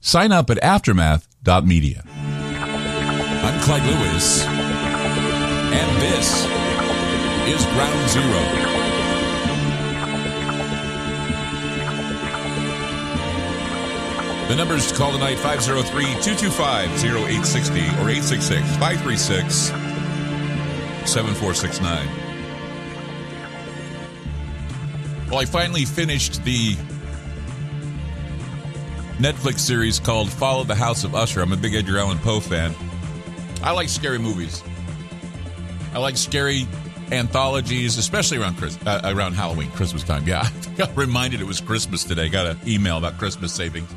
sign up at aftermath.media. I'm Clyde Lewis, and this is Ground Zero. The numbers to call tonight 503 225 0860 or 866 536 7469. Well, I finally finished the Netflix series called Fall of the House of Usher. I'm a big Edgar Allan Poe fan. I like scary movies. I like scary anthologies, especially around Chris, uh, around Halloween, Christmas time. Yeah, I got reminded it was Christmas today. Got an email about Christmas savings.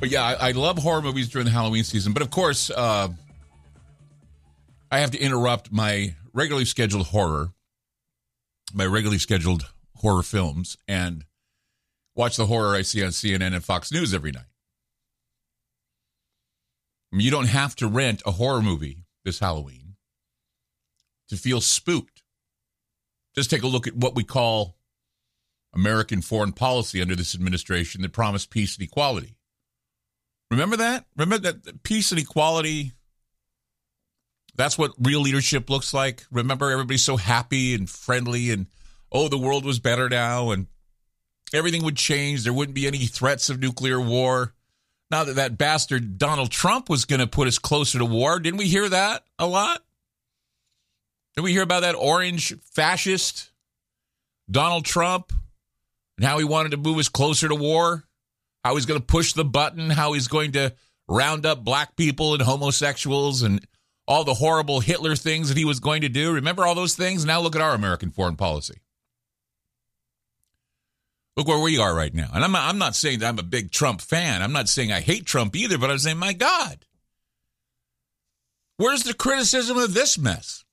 But yeah, I, I love horror movies during the Halloween season. But of course, uh, I have to interrupt my regularly scheduled horror, my regularly scheduled horror films, and watch the horror I see on CNN and Fox News every night. I mean, you don't have to rent a horror movie this Halloween to feel spooked. Just take a look at what we call American foreign policy under this administration that promised peace and equality. Remember that? Remember that peace and equality? That's what real leadership looks like. Remember, everybody's so happy and friendly, and oh, the world was better now, and everything would change. There wouldn't be any threats of nuclear war. Now that that bastard Donald Trump was going to put us closer to war, didn't we hear that a lot? Did we hear about that orange fascist Donald Trump and how he wanted to move us closer to war? how he's going to push the button, how he's going to round up black people and homosexuals and all the horrible Hitler things that he was going to do. Remember all those things? Now look at our American foreign policy. Look where we are right now. And I'm not, I'm not saying that I'm a big Trump fan. I'm not saying I hate Trump either, but I'm saying, my God, where's the criticism of this mess?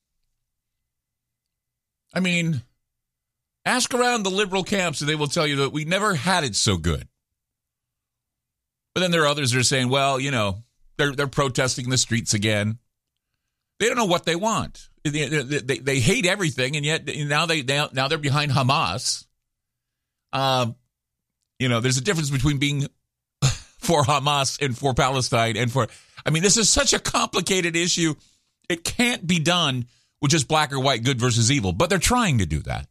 I mean, ask around the liberal camps and they will tell you that we never had it so good. But then there are others that are saying, well, you know, they're they're protesting the streets again. They don't know what they want. They, they, they hate everything, and yet now they now they're behind Hamas. Um, you know, there's a difference between being for Hamas and for Palestine and for. I mean, this is such a complicated issue. It can't be done with just black or white, good versus evil. But they're trying to do that.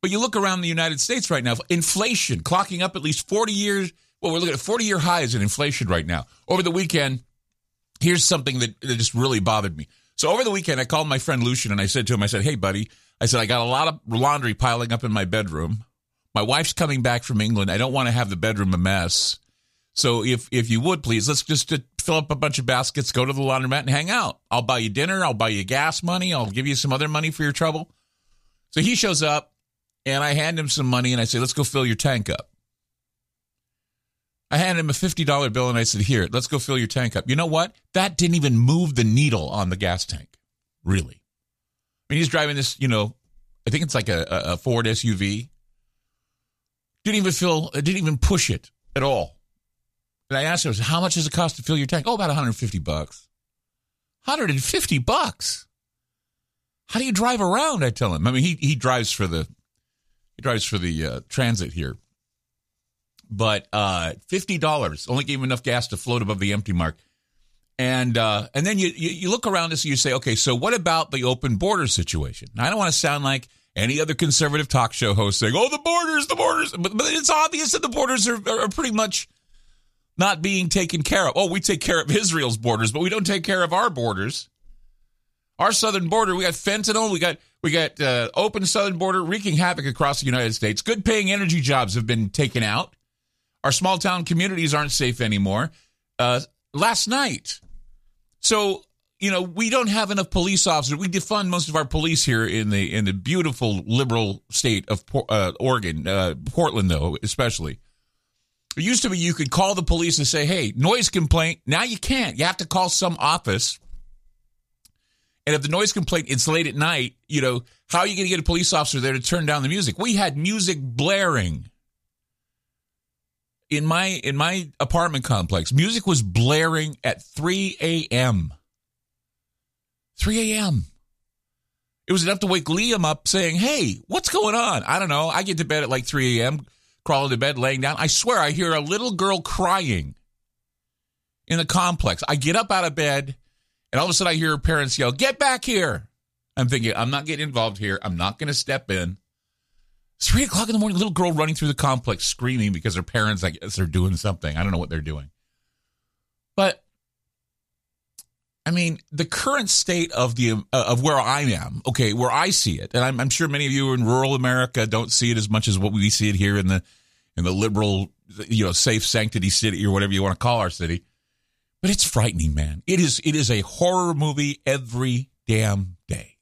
But you look around the United States right now, inflation clocking up at least 40 years. Well, we're looking at 40 year highs in inflation right now. Over the weekend, here's something that, that just really bothered me. So over the weekend, I called my friend Lucian and I said to him, I said, Hey, buddy, I said, I got a lot of laundry piling up in my bedroom. My wife's coming back from England. I don't want to have the bedroom a mess. So if if you would please, let's just uh, fill up a bunch of baskets, go to the laundromat and hang out. I'll buy you dinner. I'll buy you gas money. I'll give you some other money for your trouble. So he shows up and I hand him some money and I say, let's go fill your tank up. I handed him a $50 bill and I said, here, let's go fill your tank up. You know what? That didn't even move the needle on the gas tank. Really. I mean, he's driving this, you know, I think it's like a, a Ford SUV. Didn't even fill, didn't even push it at all. And I asked him, how much does it cost to fill your tank? Oh, about 150 bucks. 150 bucks. How do you drive around? I tell him. I mean, he, he drives for the he drives for the uh, transit here. But uh, $50 only gave him enough gas to float above the empty mark. And uh, and then you, you you look around us and you say, okay, so what about the open border situation? Now, I don't want to sound like any other conservative talk show host saying, "Oh, the borders, the borders," but, but it's obvious that the borders are, are pretty much not being taken care of. Oh, we take care of Israel's borders, but we don't take care of our borders. Our southern border, we got fentanyl, we got we got uh, open southern border wreaking havoc across the United States. Good paying energy jobs have been taken out. Our small town communities aren't safe anymore. Uh, last night, so you know we don't have enough police officers. We defund most of our police here in the in the beautiful liberal state of uh, Oregon, uh, Portland, though especially. It used to be you could call the police and say, "Hey, noise complaint." Now you can't. You have to call some office. And if the noise complaint it's late at night, you know how are you going to get a police officer there to turn down the music? We had music blaring in my in my apartment complex, music was blaring at 3 a.m. 3 a.m. It was enough to wake Liam up saying, Hey, what's going on? I don't know. I get to bed at like 3 a.m., crawl into bed, laying down. I swear I hear a little girl crying in the complex. I get up out of bed, and all of a sudden I hear her parents yell, Get back here. I'm thinking, I'm not getting involved here. I'm not going to step in. Three o'clock in the morning, little girl running through the complex screaming because her parents, I guess, are doing something. I don't know what they're doing. But I mean, the current state of the uh, of where I am, okay, where I see it, and I'm, I'm, sure many of you in rural America don't see it as much as what we see it here in the in the liberal, you know, safe sanctity city or whatever you want to call our city. But it's frightening, man. It is it is a horror movie every damn day.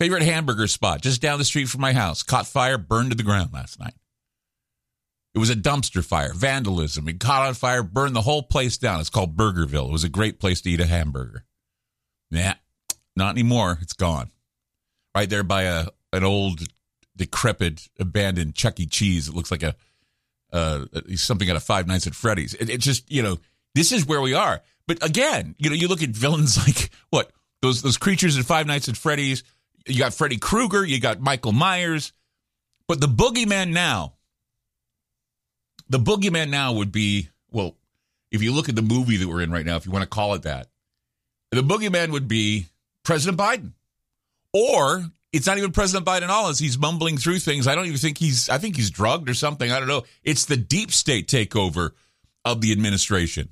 Favorite hamburger spot just down the street from my house. Caught fire, burned to the ground last night. It was a dumpster fire, vandalism. It caught on fire, burned the whole place down. It's called Burgerville. It was a great place to eat a hamburger. Nah, not anymore. It's gone. Right there by a an old, decrepit, abandoned Chuck E. Cheese. It looks like a uh, something out of Five Nights at Freddy's. It, it just, you know, this is where we are. But again, you know, you look at villains like what those those creatures in Five Nights at Freddy's you got Freddy Krueger, you got Michael Myers, but the boogeyman now, the boogeyman now would be well, if you look at the movie that we're in right now, if you want to call it that, the boogeyman would be President Biden, or it's not even President Biden all. As he's mumbling through things, I don't even think he's. I think he's drugged or something. I don't know. It's the deep state takeover of the administration.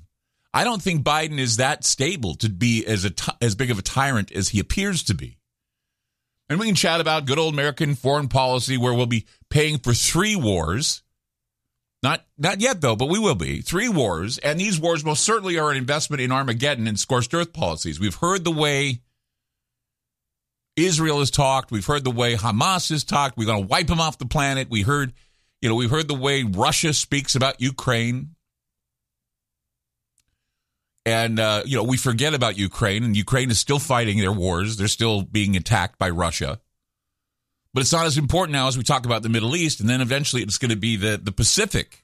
I don't think Biden is that stable to be as a as big of a tyrant as he appears to be. And we can chat about good old American foreign policy where we'll be paying for three wars. Not not yet though, but we will be. Three wars, and these wars most certainly are an investment in Armageddon and scorched earth policies. We've heard the way Israel has talked, we've heard the way Hamas has talked, we're going to wipe them off the planet. We heard, you know, we've heard the way Russia speaks about Ukraine. And, uh, you know, we forget about Ukraine, and Ukraine is still fighting their wars. They're still being attacked by Russia. But it's not as important now as we talk about the Middle East, and then eventually it's going to be the, the Pacific.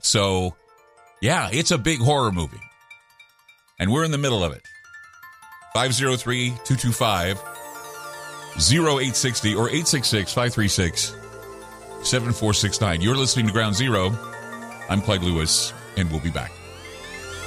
So, yeah, it's a big horror movie. And we're in the middle of it. 503 225 0860 or 866 536 7469. You're listening to Ground Zero. I'm Clyde Lewis, and we'll be back.